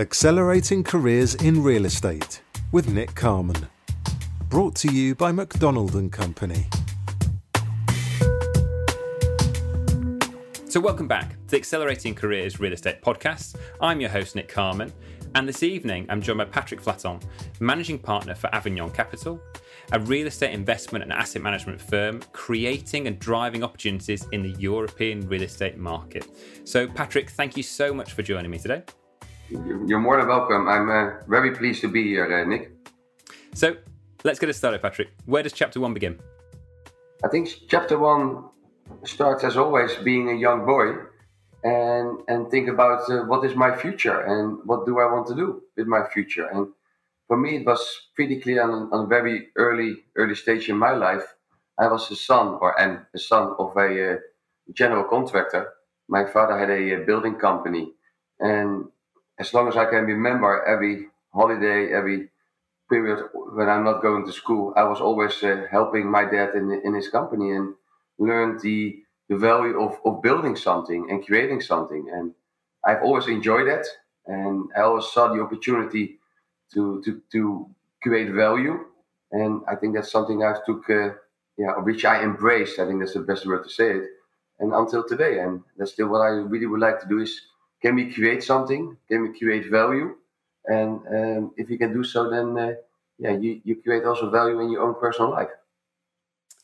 Accelerating Careers in Real Estate with Nick Carman. Brought to you by McDonald and Company. So, welcome back to Accelerating Careers Real Estate podcast. I'm your host, Nick Carman, and this evening I'm joined by Patrick Flaton, managing partner for Avignon Capital, a real estate investment and asset management firm creating and driving opportunities in the European real estate market. So, Patrick, thank you so much for joining me today. You're more than welcome. I'm uh, very pleased to be here, uh, Nick. So let's get it started, Patrick. Where does chapter one begin? I think chapter one starts, as always, being a young boy and and think about uh, what is my future and what do I want to do with my future. And for me, it was pretty clear on, on a very early early stage in my life. I was a son, or am a son of a uh, general contractor. My father had a, a building company, and as long as I can remember, every holiday, every period when I'm not going to school, I was always uh, helping my dad in, in his company and learned the, the value of, of building something and creating something. And I've always enjoyed that. And I always saw the opportunity to, to, to create value. And I think that's something I've took, uh, yeah, which I embraced. I think that's the best word to say it. And until today, and that's still what I really would like to do is can we create something? Can we create value? And um, if you can do so, then uh, yeah, you, you create also value in your own personal life.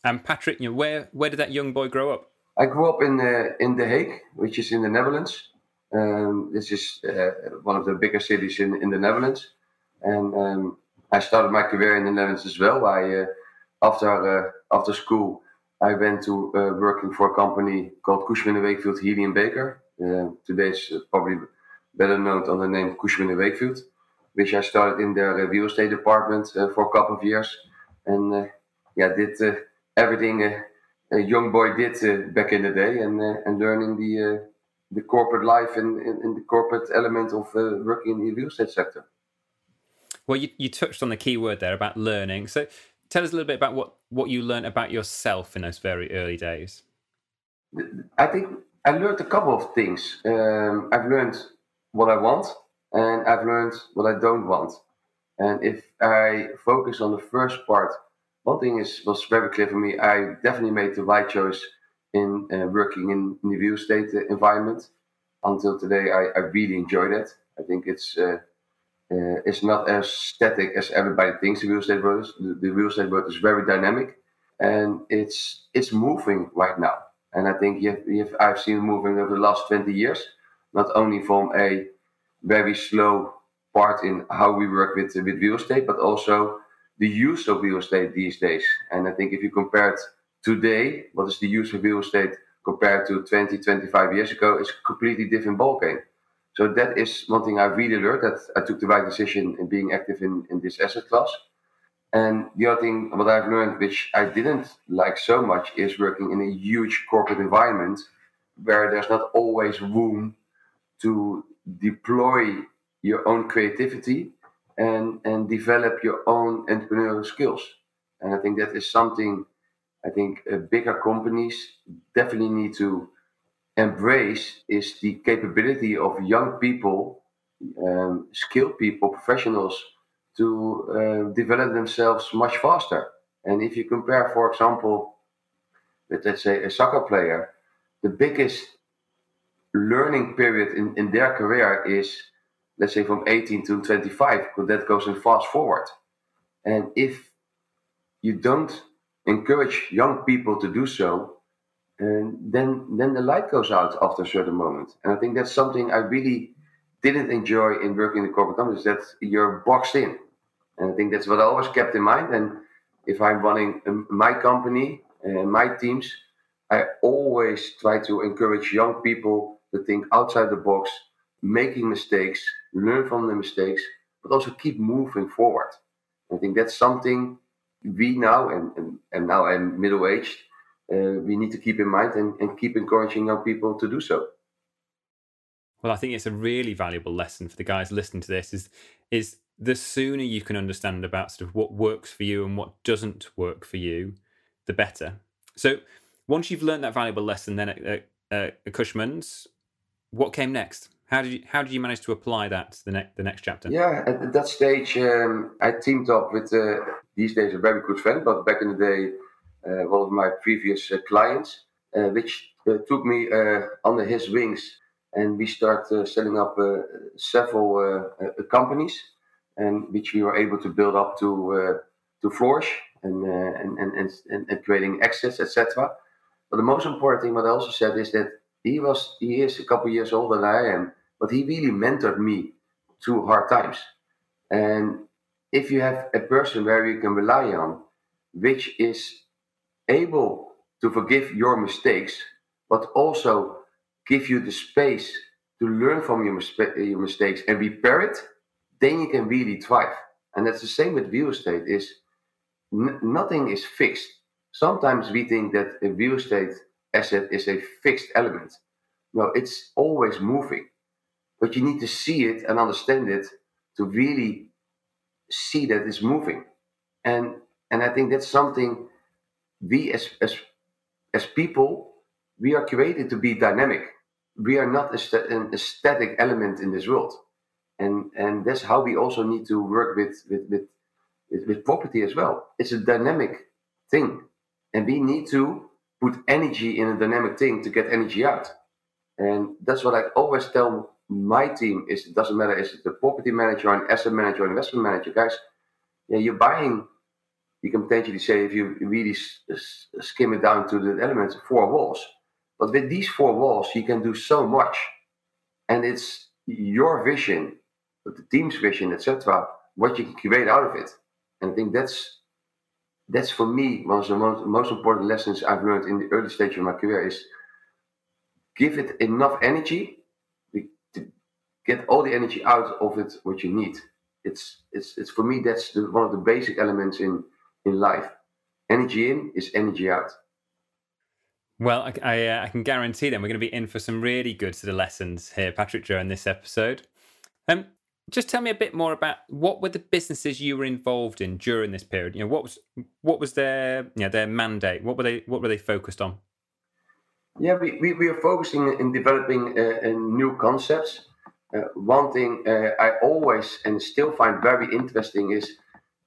And Patrick, you know, where where did that young boy grow up? I grew up in uh, in The Hague, which is in the Netherlands. Um, this is uh, one of the biggest cities in, in the Netherlands, and um, I started my career in the Netherlands as well. I uh, after uh, after school, I went to uh, working for a company called Cushman & Wakefield Healey and Baker, Eh, today is probably better known under the name Cushman & Wakefield, which I started in their uh, real estate department uh, for a couple of years. And yeah, did everything a young boy did back in the day and, and learning the the corporate life and, and, and, the corporate element of uh, working in the real estate sector. Well, you, you touched on the key word there about learning. So tell us a little bit about what, what you learned about yourself in those very early days. I think I learned a couple of things. Um, I've learned what I want, and I've learned what I don't want. And if I focus on the first part, one thing is was very clear for me. I definitely made the right choice in uh, working in, in, the real estate uh, environment. Until today, I, I, really enjoyed it. I think it's uh, uh, it's not as static as everybody thinks the real estate world is. The, the real estate world is very dynamic, and it's it's moving right now. And I think you have, you have, I've seen moving over the last 20 years, not only from a very slow part in how we work with, with real estate, but also the use of real estate these days. And I think if you compare it today, what is the use of real estate compared to 20, 25 years ago, it's a completely different ballgame. So that is one thing I really learned that I took the right decision in being active in, in this asset class. And the other thing, what I've learned, which I didn't like so much, is working in a huge corporate environment where there's not always room to deploy your own creativity and, and develop your own entrepreneurial skills. And I think that is something I think uh, bigger companies definitely need to embrace is the capability of young people, um, skilled people, professionals to uh, develop themselves much faster. And if you compare, for example, with let's say a soccer player, the biggest learning period in, in their career is let's say from 18 to 25 because that goes in fast forward. And if you don't encourage young people to do so and then then the light goes out after a certain moment. And i think that's something i really didn't enjoy in working in the corporate companies that you're boxed in and I think that's what I always kept in mind. And if I'm running um, my company and my teams, I always try to encourage young people to think outside the box, making mistakes, learn from the mistakes, but also keep moving forward. I think that's something we now, and, and, and now I'm middle aged, uh, we need to keep in mind and, and keep encouraging young people to do so. Well, I think it's a really valuable lesson for the guys listening to this is is the sooner you can understand about sort of what works for you and what doesn't work for you, the better. So once you've learned that valuable lesson, then at, at, at Cushman's, what came next? How did you how did you manage to apply that to the next the next chapter? Yeah, at that stage, um, I teamed up with uh, these days a very good friend, but back in the day, uh, one of my previous uh, clients, uh, which uh, took me uh, under his wings, and we started setting up several companies, and which we were able to build up to to flourish and, and, and, and, and creating access, etc. But the most important thing, what I also said, is that he was he is a couple years older than I am, but he really mentored me through hard times. And if you have a person where you can rely on, which is able to forgive your mistakes, but also give you the space to learn from your, your mistakes and repair it, then you can really thrive. And that's the same with real estate. Is n- nothing is fixed. Sometimes we think that a real estate asset is a fixed element. No, it's always moving. But you need to see it and understand it to really see that it's moving. And and I think that's something we as as as people we are created to be dynamic. We are not a, st- a static element in this world, and and that's how we also need to work with with with with, with property as well. It's a dynamic thing, and we need to put energy in a dynamic thing to get energy out. And that's what I always tell my team is it doesn't matter is it a property manager or an asset manager or investment manager, guys. Yeah, you're buying. You can potentially say if you really skim it down to the elements, four walls. But with these four walls, you can do so much, and it's your vision, the team's vision, etc. What you can create out of it, and I think that's that's for me one of the most, most important lessons I've learned in the early stage of my career is give it enough energy to get all the energy out of it what you need. It's it's it's for me that's the, one of the basic elements in in life. Energy in is energy out. Well, I, I, uh, I can guarantee that we're going to be in for some really good sort of lessons here, Patrick during this episode. Um, just tell me a bit more about what were the businesses you were involved in during this period. You know, what was what was their you know, their mandate? What were they what were they focused on? Yeah, we, we, we are focusing in developing uh, new concepts. Uh, one thing uh, I always and still find very interesting is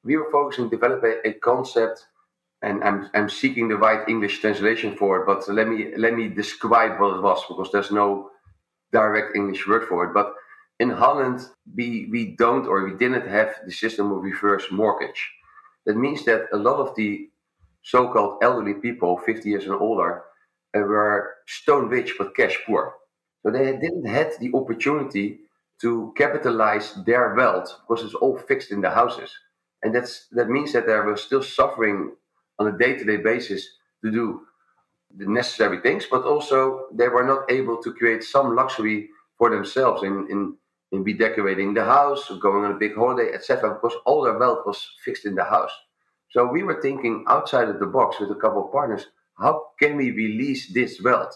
we were focusing develop a, a concept, and I'm, I'm seeking the right English translation for it. But let me let me describe what it was because there's no direct English word for it. But in Holland, we, we don't or we didn't have the system of reverse mortgage. That means that a lot of the so called elderly people, 50 years and older, uh, were stone rich but cash poor. So they didn't have the opportunity to capitalize their wealth because it's all fixed in the houses. And that's that means that they were still suffering on a day-to-day basis to do the necessary things, but also they were not able to create some luxury for themselves in, in in be decorating the house, going on a big holiday, etc. Because all their wealth was fixed in the house. So we were thinking outside of the box with a couple of partners. How can we release this wealth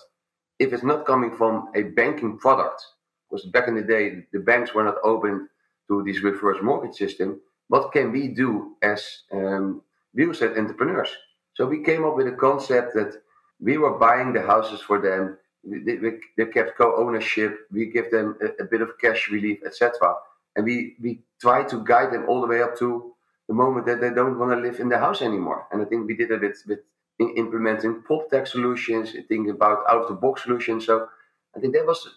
if it's not coming from a banking product? Because back in the day, the banks were not open to this reverse mortgage system. What can we do as um, real estate entrepreneurs? So we came up with a concept that we were buying the houses for them they, they kept co-ownership. We give them a, a bit of cash relief, etc. And we we try to guide them all the way up to the moment that they don't want to live in the house anymore. And I think we did it with, with implementing PropTech solutions, thinking about out of the box solutions. So I think that was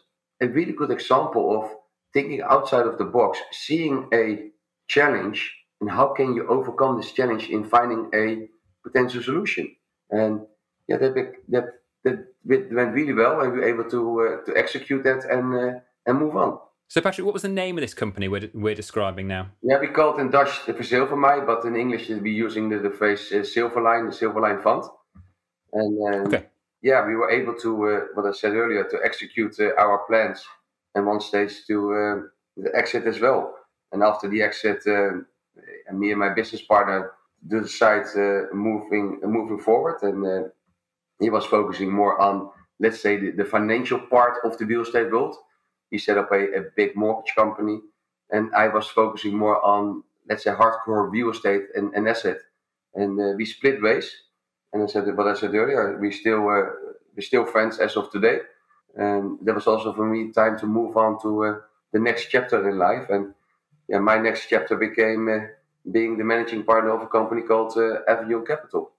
a really good example of thinking outside of the box, seeing a challenge, and how can you overcome this challenge in finding a potential solution. And yeah, that that that went really well, and we were able to uh, to execute that and uh, and move on. So, Patrick, what was the name of this company we're, we're describing now? Yeah, we call it in Dutch the Verzilvermij, but in English we're using the, the phrase uh, Silverline, the Silverline Fund. And um, okay. yeah, we were able to, uh, what I said earlier, to execute uh, our plans and one stage to uh, the exit as well. And after the exit, uh, me and my business partner decide uh, moving moving forward and he was focusing more on, let's say, the, the financial part of the real estate world. He set up a, a big mortgage company, and I was focusing more on, let's say, hardcore real estate and, and asset. And uh, we split ways. And I said what I said earlier. We still uh, we're still friends as of today. and that was also for me time to move on to uh, the next chapter in life. And yeah, my next chapter became uh, being the managing partner of a company called uh, Avignon Capital.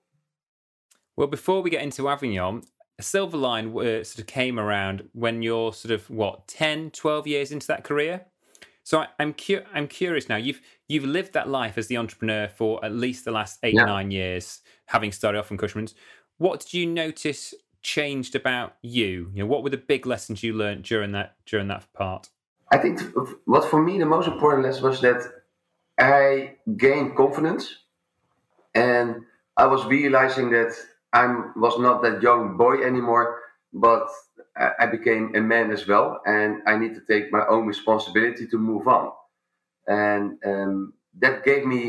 Well, before we get into Avignon, Silverline uh, sort of came around when you're sort of what 10, 12 years into that career. So I, am cu- I'm curious now. You've you've lived that life as the entrepreneur for at least the last eight yeah. nine years, having started off in Cushman's. What did you notice changed about you? You know, what were the big lessons you learned during that during that part? I think what for me the most important lesson was that I gained confidence, and I was realizing that I was not that young boy anymore, but I became a man as well, and I need to take my own responsibility to move on. And um, that gave me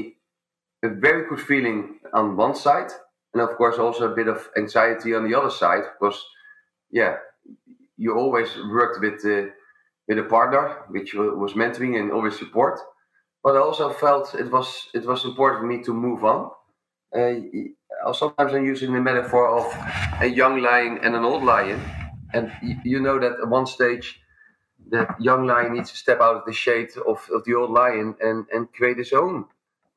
a very good feeling on one side, and of course also a bit of anxiety on the other side, because yeah, you always worked with uh, with a partner, which was mentoring and always support. But I also felt it was it was important for me to move on. Uh, sometimes I'm using the metaphor of a young lion and an old lion and you know that at one stage that young lion needs to step out of the shade of, of the old lion and, and create his own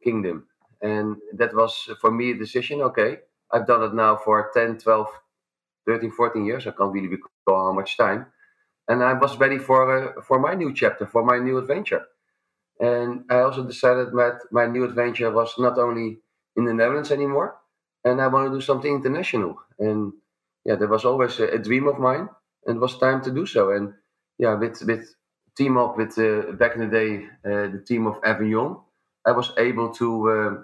kingdom. And that was for me a decision. Okay, I've done it now for 10, 12, 13, 14 years. I can't really recall how much time. And I was ready for uh, for my new chapter, for my new adventure. And I also decided that my new adventure was not only in the Netherlands anymore, and I want to do something international. And yeah, that was always a, a, dream of mine, and it was time to do so. And yeah, with with team up with uh, back in the day uh, the team of Avignon, I was able to uh,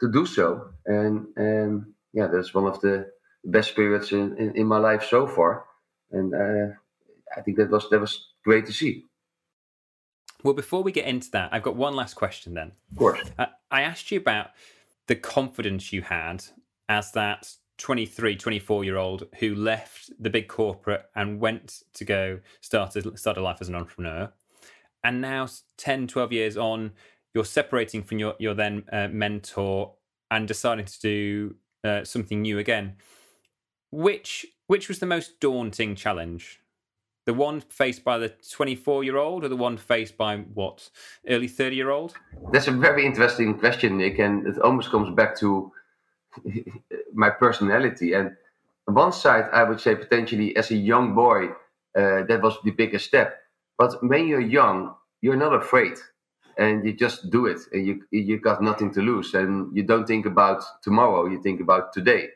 to do so. And and yeah, that's one of the best periods in, in, in my life so far. And uh, I think that was that was great to see. Well, before we get into that, I've got one last question. Then, of course, uh, I asked you about the confidence you had as that 23, 24 year old who left the big corporate and went to go start a, start a life as an entrepreneur. And now, 10, 12 years on, you're separating from your, your then uh, mentor and deciding to do uh, something new again. Which which was the most daunting challenge? The one faced by the 24 year old or the one faced by what, early 30 year old? That's a very interesting question, Nick. And it almost comes back to my personality. And on one side, I would say potentially as a young boy, uh, that was the biggest step. But when you're young, you're not afraid, and you just do it, and you you got nothing to lose, and you don't think about tomorrow. You think about today.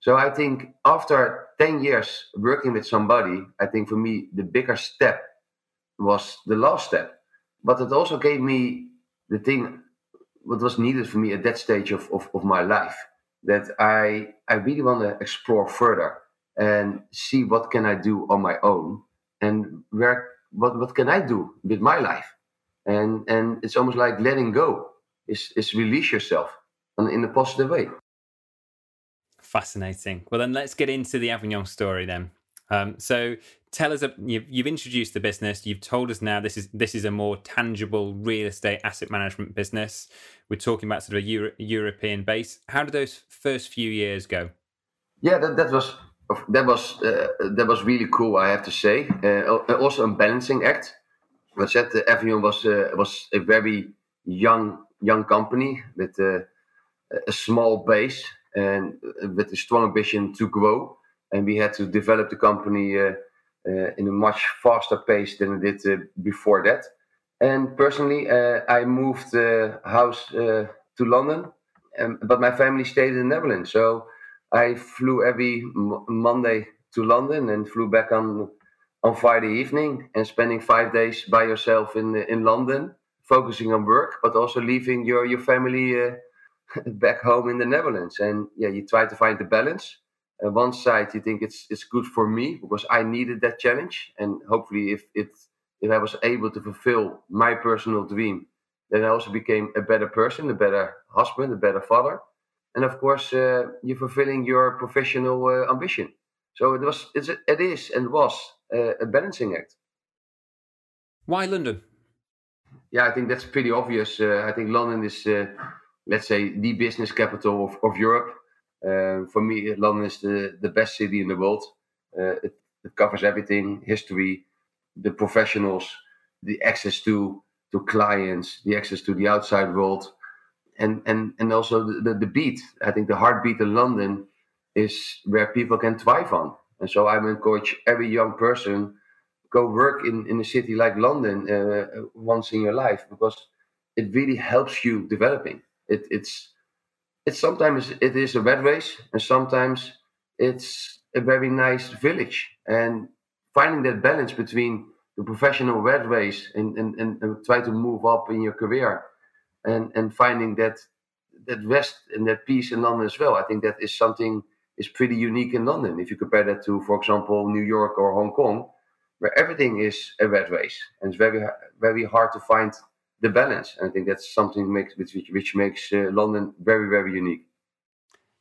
So I think after ten years working with somebody, I think for me the bigger step was the last step. But it also gave me the thing what was needed for me at that stage of, of, of my life that I I really want to explore further and see what can I do on my own and where what what can I do with my life and and it's almost like letting go is is release yourself in, in a positive way. Fascinating. Well, then let's get into the Avignon story then. Um, so tell us, you've, you've, introduced the business. You've told us now this is this is a more tangible real estate asset management business. We're talking about sort of a Euro- European base. How did those first few years go? Yeah, that, that was that was uh, that was really cool. I have to say. Uh, also a balancing act. I said uh, Avignon was uh, was a very young young company with uh, a small base and with a strong ambition to grow and we had to develop the company uh, uh, in a much faster pace than it did uh, before that. And personally, I moved the house to London, um, but my family stayed in the Netherlands. So I flew every m- Monday to London and flew back on on Friday evening and spending five days by yourself in in London, focusing on work, but also leaving your your family uh, back home in the Netherlands. And yeah, you try to find the balance uh, one side you think it's it's good for me because I needed that challenge, and hopefully if it if I was able to fulfill my personal dream, then I also became a better person, a better husband, a better father, and of course uh, you're fulfilling your professional uh, ambition. So it was it's, it is and was uh, a balancing act. Why London? Yeah, I think that's pretty obvious. Uh, I think London is, uh, let's say, the business capital of, of Europe. Uh, for me, London is the, the best city in the world. Uh, it, it covers everything: history, the professionals, the access to to clients, the access to the outside world, and and and also the, the, the beat. I think the heartbeat in London is where people can thrive on. And so I encourage every young person go work in, in a city like London uh, once in your life because it really helps you developing. It, it's it's sometimes it is a red race and sometimes it's a very nice village and finding that balance between the professional red race and, and, and, and try to move up in your career and, and finding that that rest and that peace in London as well. I think that is something is pretty unique in London. If you compare that to, for example, New York or Hong Kong, where everything is a red race and it's very very hard to find the balance. And I think that's something makes which which makes uh, London very very unique.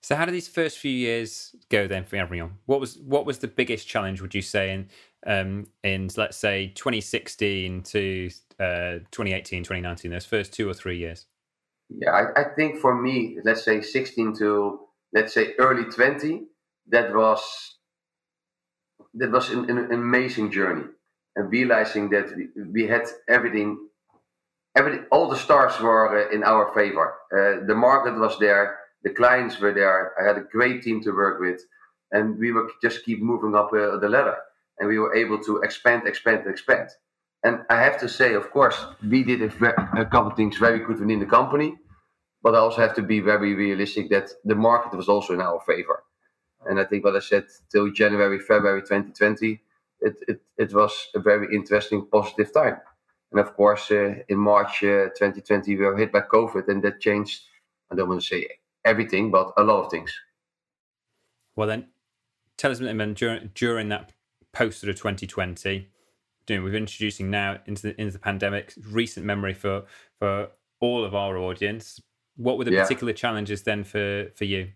So how did these first few years go then for Avignon? What was what was the biggest challenge would you say in um, in let's say 2016 to uh, 2018, 2019, those first two or three years? Yeah, I, I think for me, let's say 16 to let's say early 20, that was that was an, an amazing journey. And realizing that we, we had everything, everything, all the stars were uh, in our favor. Uh, the market was there, the clients were there. I had a great team to work with, and we were just keep moving up uh, the ladder. And we were able to expand, expand, expand. And I have to say, of course, we did a, a couple things very good within the company, but I also have to be very realistic that the market was also in our favor. And I think what I said till January, February 2020, it, it, it was a very interesting, positive time. And of course, uh, in March uh, 2020, we were hit by COVID, and that changed, I don't want to say everything, but a lot of things. Well, then, tell us a little bit during, during that post of 2020, doing we're introducing now into the, into the pandemic, recent memory for, for all of our audience. What were the yeah. particular challenges then for, for you?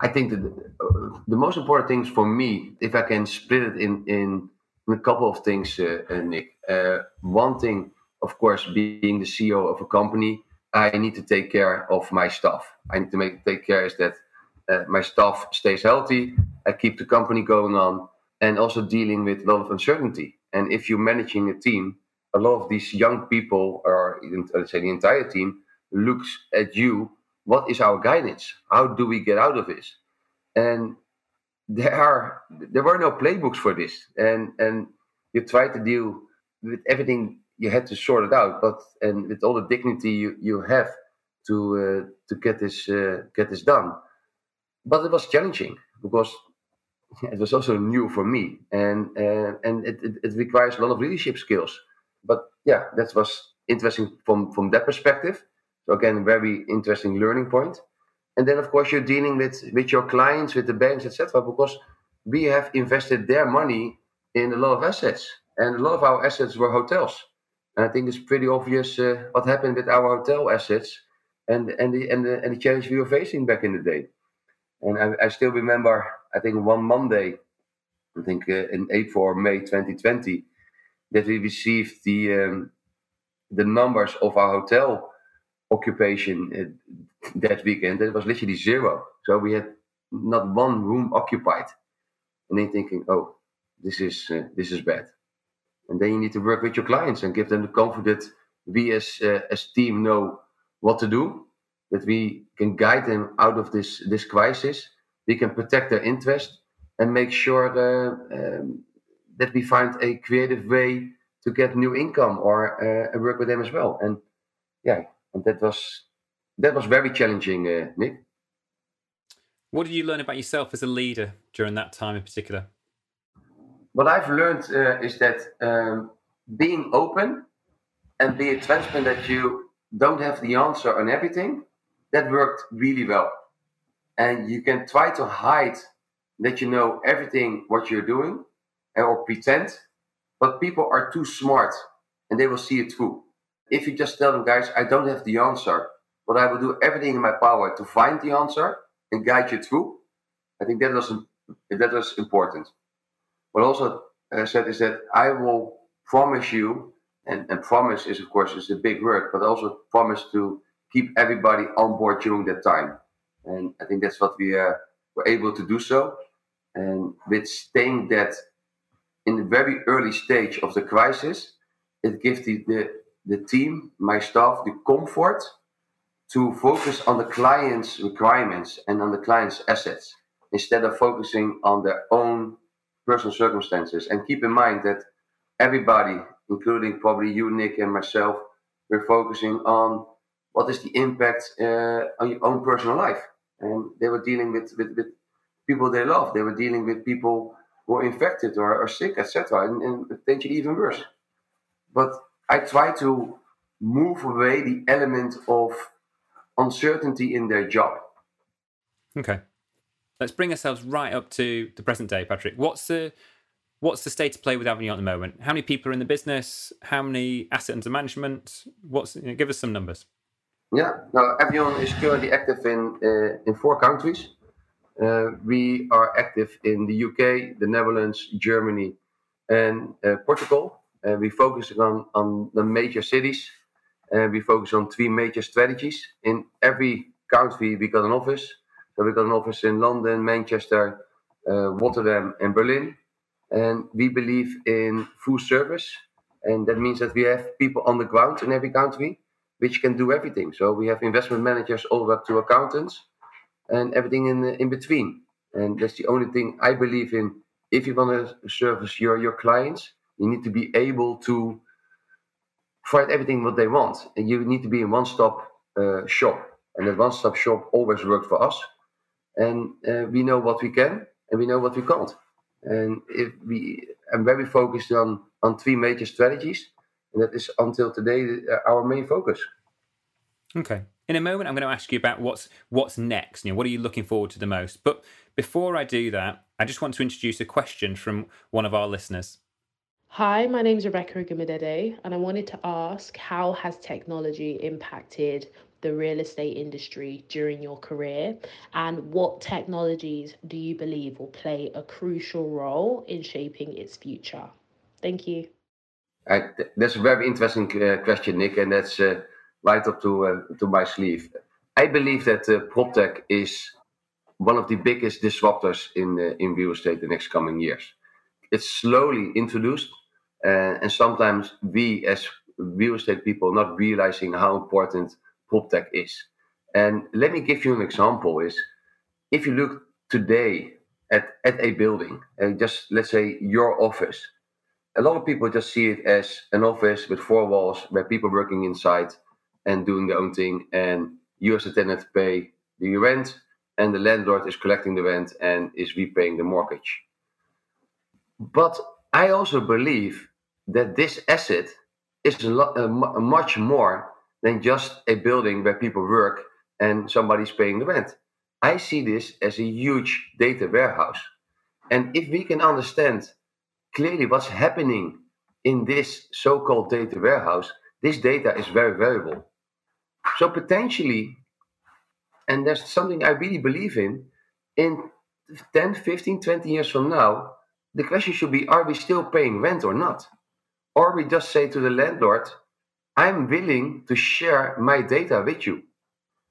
I think that the, the, most important things for me, if I can split it in, in a couple of things, uh, uh, Nick. Uh, one thing, of course, being the CEO of a company, I need to take care of my staff. I need to make take care is that uh, my staff stays healthy. I keep the company going on, and also dealing with a lot of uncertainty. And if you're managing a team, a lot of these young people, or let's say the entire team, looks at you what is our guidance? How do we get out of this? And there are there were no playbooks for this, and and you try to deal with everything you had to sort it out, but and with all the dignity you, you have to uh, to get this uh, get this done. But it was challenging because it was also new for me, and uh, and it, it, it requires a lot of leadership skills. But yeah, that was interesting from from that perspective. So again, very interesting learning point. And then of course you're dealing with with your clients, with the banks, etc. Because we have invested their money in a lot of assets, and a lot of our assets were hotels. And I think it's pretty obvious uh, what happened with our hotel assets and and the and the, and the challenge we were facing back in the day. And I, I still remember, I think one Monday, I think uh, in April or May 2020, that we received the um, the numbers of our hotel occupation uh, that weekend. It was literally zero. So we had not one room occupied. And then thinking, oh, this is uh, this is bad. And then you need to work with your clients and give them the comfort that we as uh, as team know what to do, that we can guide them out of this this crisis. We can protect their interest and make sure uh, um, that we find a creative way to get new income or work with them as well. And yeah, and that was that was very challenging, uh, Nick. What did you learn about yourself as a leader during that time in particular? What I've learned uh, is that um, being open and being transparent that you don't have the answer on everything, that worked really well. And you can try to hide that you know everything what you're doing or pretend, but people are too smart and they will see it through. If you just tell them, guys, I don't have the answer, but I will do everything in my power to find the answer and guide you through, I think that was that was important. What also uh, said is that I will promise you, and, and promise is of course is a big word, but also promise to keep everybody on board during that time. And I think that's what we uh, were able to do so. And with staying that in the very early stage of the crisis, it gives the, the, the team, my staff, the comfort to focus on the client's requirements and on the client's assets instead of focusing on their own personal circumstances. And keep in mind that everybody, including probably you, Nick, and myself, we're focusing on what is the impact uh, on your own personal life. And they were dealing with, with, with people they love. They were dealing with people who are infected or are sick, etc., and, and potentially even worse. But I try to move away the element of uncertainty in their job. Okay. Let's bring ourselves right up to the present day, Patrick. What's the what's the state of play with Avignon at the moment? How many people are in the business? How many assets under management? What's you know, give us some numbers. Yeah, now Avignon is currently active in uh, in four countries. Uh, we are active in the UK, the Netherlands, Germany, and uh, Portugal. Uh, we focus on on the major cities. and we focus on three major strategies. In every country, we got an office. So we got an office in London, Manchester, uh, Rotterdam, and Berlin. And we believe in full service. And that means that we have people on the ground in every country which can do everything. So we have investment managers all the way up to accountants and everything in, in between. And that's the only thing I believe in. If you want to service your, your clients, you need to be able to provide everything what they want. And you need to be a one stop uh, shop. And that one stop shop always worked for us and uh, we know what we can and we know what we can't. And if we, I'm very focused on on three major strategies, and that is until today uh, our main focus. Okay. In a moment, I'm going to ask you about what's what's next. You know, what are you looking forward to the most? But before I do that, I just want to introduce a question from one of our listeners. Hi, my name is Rebecca Ugumadede, and I wanted to ask how has technology impacted the real estate industry during your career? And what technologies do you believe will play a crucial role in shaping its future? Thank you. Uh, that's a very interesting uh, question, Nick, and that's uh, right up to uh, to my sleeve. I believe that uh, PropTech is one of the biggest disruptors in uh, in real estate the next coming years. It's slowly introduced, uh, and sometimes we as real estate people not realizing how important PropTech is. And let me give you an example is if you look today at, at a building and just let's say your office, a lot of people just see it as an office with four walls where people working inside and doing their own thing and you as a tenant pay the rent and the landlord is collecting the rent and is repaying the mortgage. But I also believe that this asset is a lot, much more than just a building where people work and somebody's paying the rent. I see this as a huge data warehouse. And if we can understand clearly what's happening in this so called data warehouse, this data is very valuable. So potentially, and there's something I really believe in, in 10, 15, 20 years from now, the question should be are we still paying rent or not? Or we just say to the landlord, I'm willing to share my data with you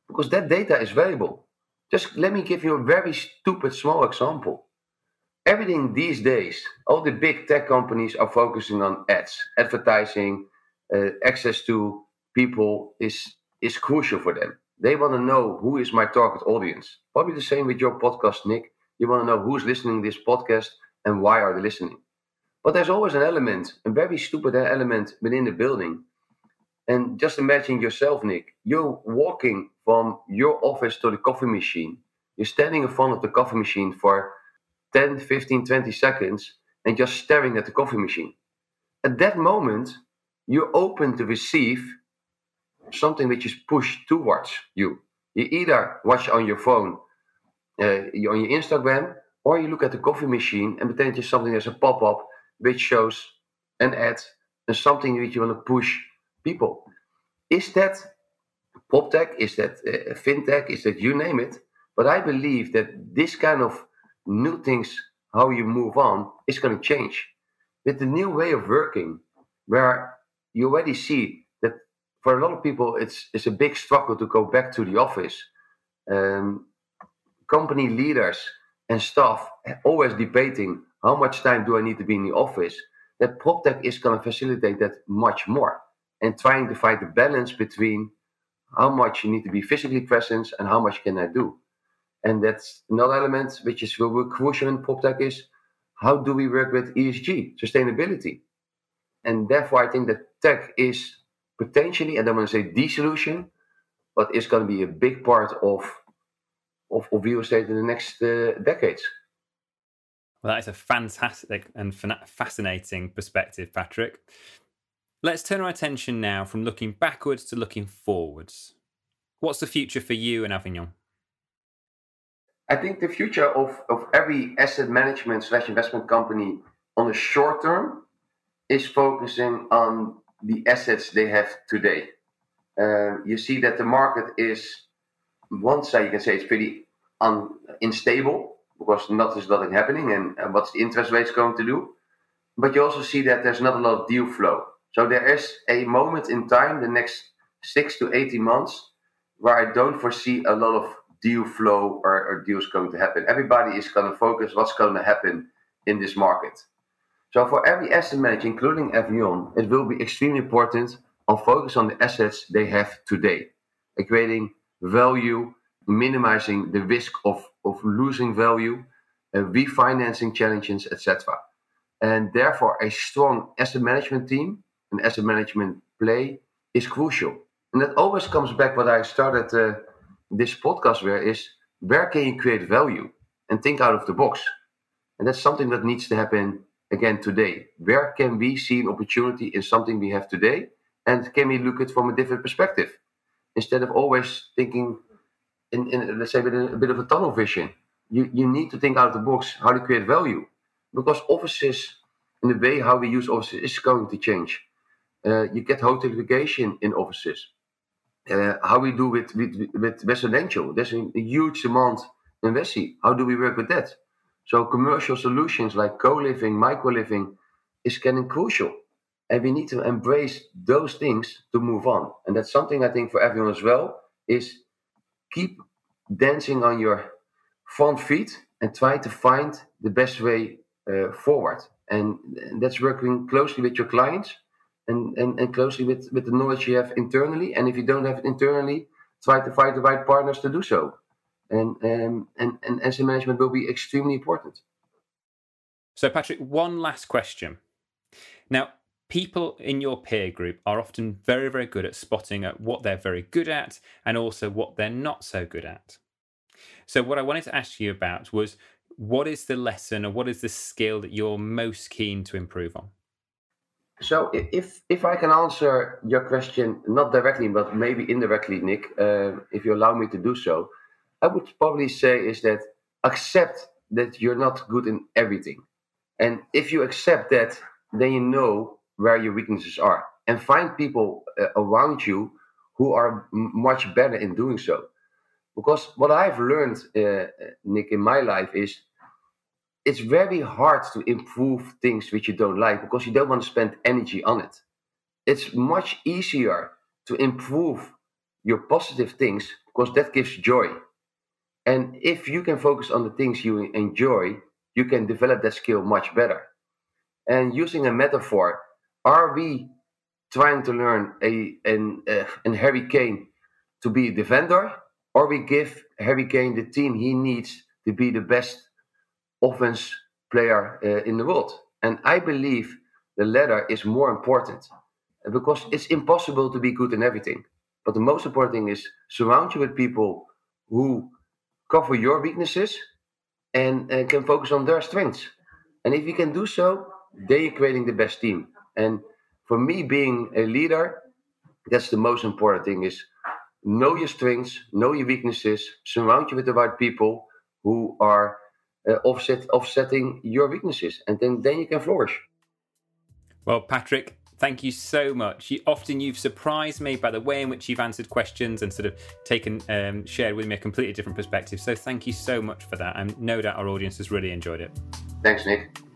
because that data is valuable. Just let me give you a very stupid small example. Everything these days, all the big tech companies are focusing on ads, advertising, uh, access to people is is crucial for them. They want to know who is my target audience. Probably the same with your podcast, Nick. You want to know who's listening to this podcast and why are they listening. But there's always an element, a very stupid element within the building and just imagine yourself, Nick. You're walking from your office to the coffee machine. You're standing in front of the coffee machine for 10, 15, 20 seconds and just staring at the coffee machine. At that moment, you're open to receive something which is pushed towards you. You either watch on your phone, uh, on your Instagram, or you look at the coffee machine and potentially something as a pop up which shows an ad and something which you want to push people. Is that PropTech? Is that uh, fintech? Is that you name it? But I believe that this kind of new things, how you move on, is going to change. With the new way of working, where you already see that for a lot of people, it's it's a big struggle to go back to the office. Um, company leaders and staff always debating how much time do I need to be in the office, that prop tech is going to facilitate that much more and trying to find the balance between how much you need to be physically present and how much can I do. And that's another element which is very crucial in prop tech is how do we work with ESG, sustainability? And therefore, I think that tech is potentially, and I don't want to say the solution, but it's going to be a big part of, of, of real estate in the next uh, decades. Well, that is a fantastic and fascinating perspective, Patrick. Let's turn our attention now from looking backwards to looking forwards. What's the future for you and Avignon? I think the future of, of every asset management slash investment company on the short term is focusing on the assets they have today. Uh, you see that the market is, one side you can say it's pretty un, unstable because not is nothing happening and, and what's the interest rates going to do. But you also see that there's not a lot of deal flow. So there is a moment in time, the next six to 18 months, where I don't foresee a lot of deal flow or, or deals going to happen. Everybody is going to focus what's going to happen in this market. So for every asset manager, including Avignon, it will be extremely important on focus on the assets they have today, creating value, minimizing the risk of, of losing value, uh, refinancing challenges, etc. And therefore, a strong asset management team and asset management play is crucial. And that always comes back what I started uh, this podcast where is where can you create value and think out of the box? And that's something that needs to happen again today. Where can we see an opportunity in something we have today? And can we look at it from a different perspective? Instead of always thinking in, in let's say with a, a bit of a tunnel vision. You, you need to think out of the box how to create value. Because offices and the way how we use offices is going to change. Uh, you get hotelification in offices uh, how we do with, with, with residential. There's a, a huge demand in. How do we work with that? So commercial solutions like co-living, micro-living is getting crucial. And we need to embrace those things to move on. And that's something I think for everyone as well is keep dancing on your front feet and try to find the best way uh, forward. And, and that's working closely with your clients and, and, and closely with, with the knowledge you have internally. And if you don't have it internally, try to find the right partners to do so. And, um, and, and asset management will be extremely important. So, Patrick, one last question. Now, people in your peer group are often very, very good at spotting at what they're very good at and also what they're not so good at. So, what I wanted to ask you about was what is the lesson or what is the skill that you're most keen to improve on? So if if I can answer your question not directly but maybe indirectly, Nick, uh, if you allow me to do so, I would probably say is that accept that you're not good in everything, and if you accept that, then you know where your weaknesses are, and find people uh, around you who are m- much better in doing so. Because what I've learned, uh, Nick, in my life is it's very hard to improve things which you don't like because you don't want to spend energy on it. It's much easier to improve your positive things because that gives joy. And if you can focus on the things you enjoy, you can develop that skill much better. And using a metaphor, are we trying to learn a an, uh, an Harry Kane to be a defender, or we give Harry Kane the team he needs to be the best offense player uh, in the world. And I believe the latter is more important because it's impossible to be good in everything. But the most important thing is surround you with people who cover your weaknesses and, can focus on their strengths. And if you can do so, then you're creating the best team. And for me, being a leader, that's the most important thing is know your strengths, know your weaknesses, surround you with the right people who are uh, offset offsetting your weaknesses, and then then you can flourish. Well, Patrick, thank you so much. You, often you've surprised me by the way in which you've answered questions and sort of taken um, shared with me a completely different perspective. So thank you so much for that, and no doubt our audience has really enjoyed it. Thanks, Nick.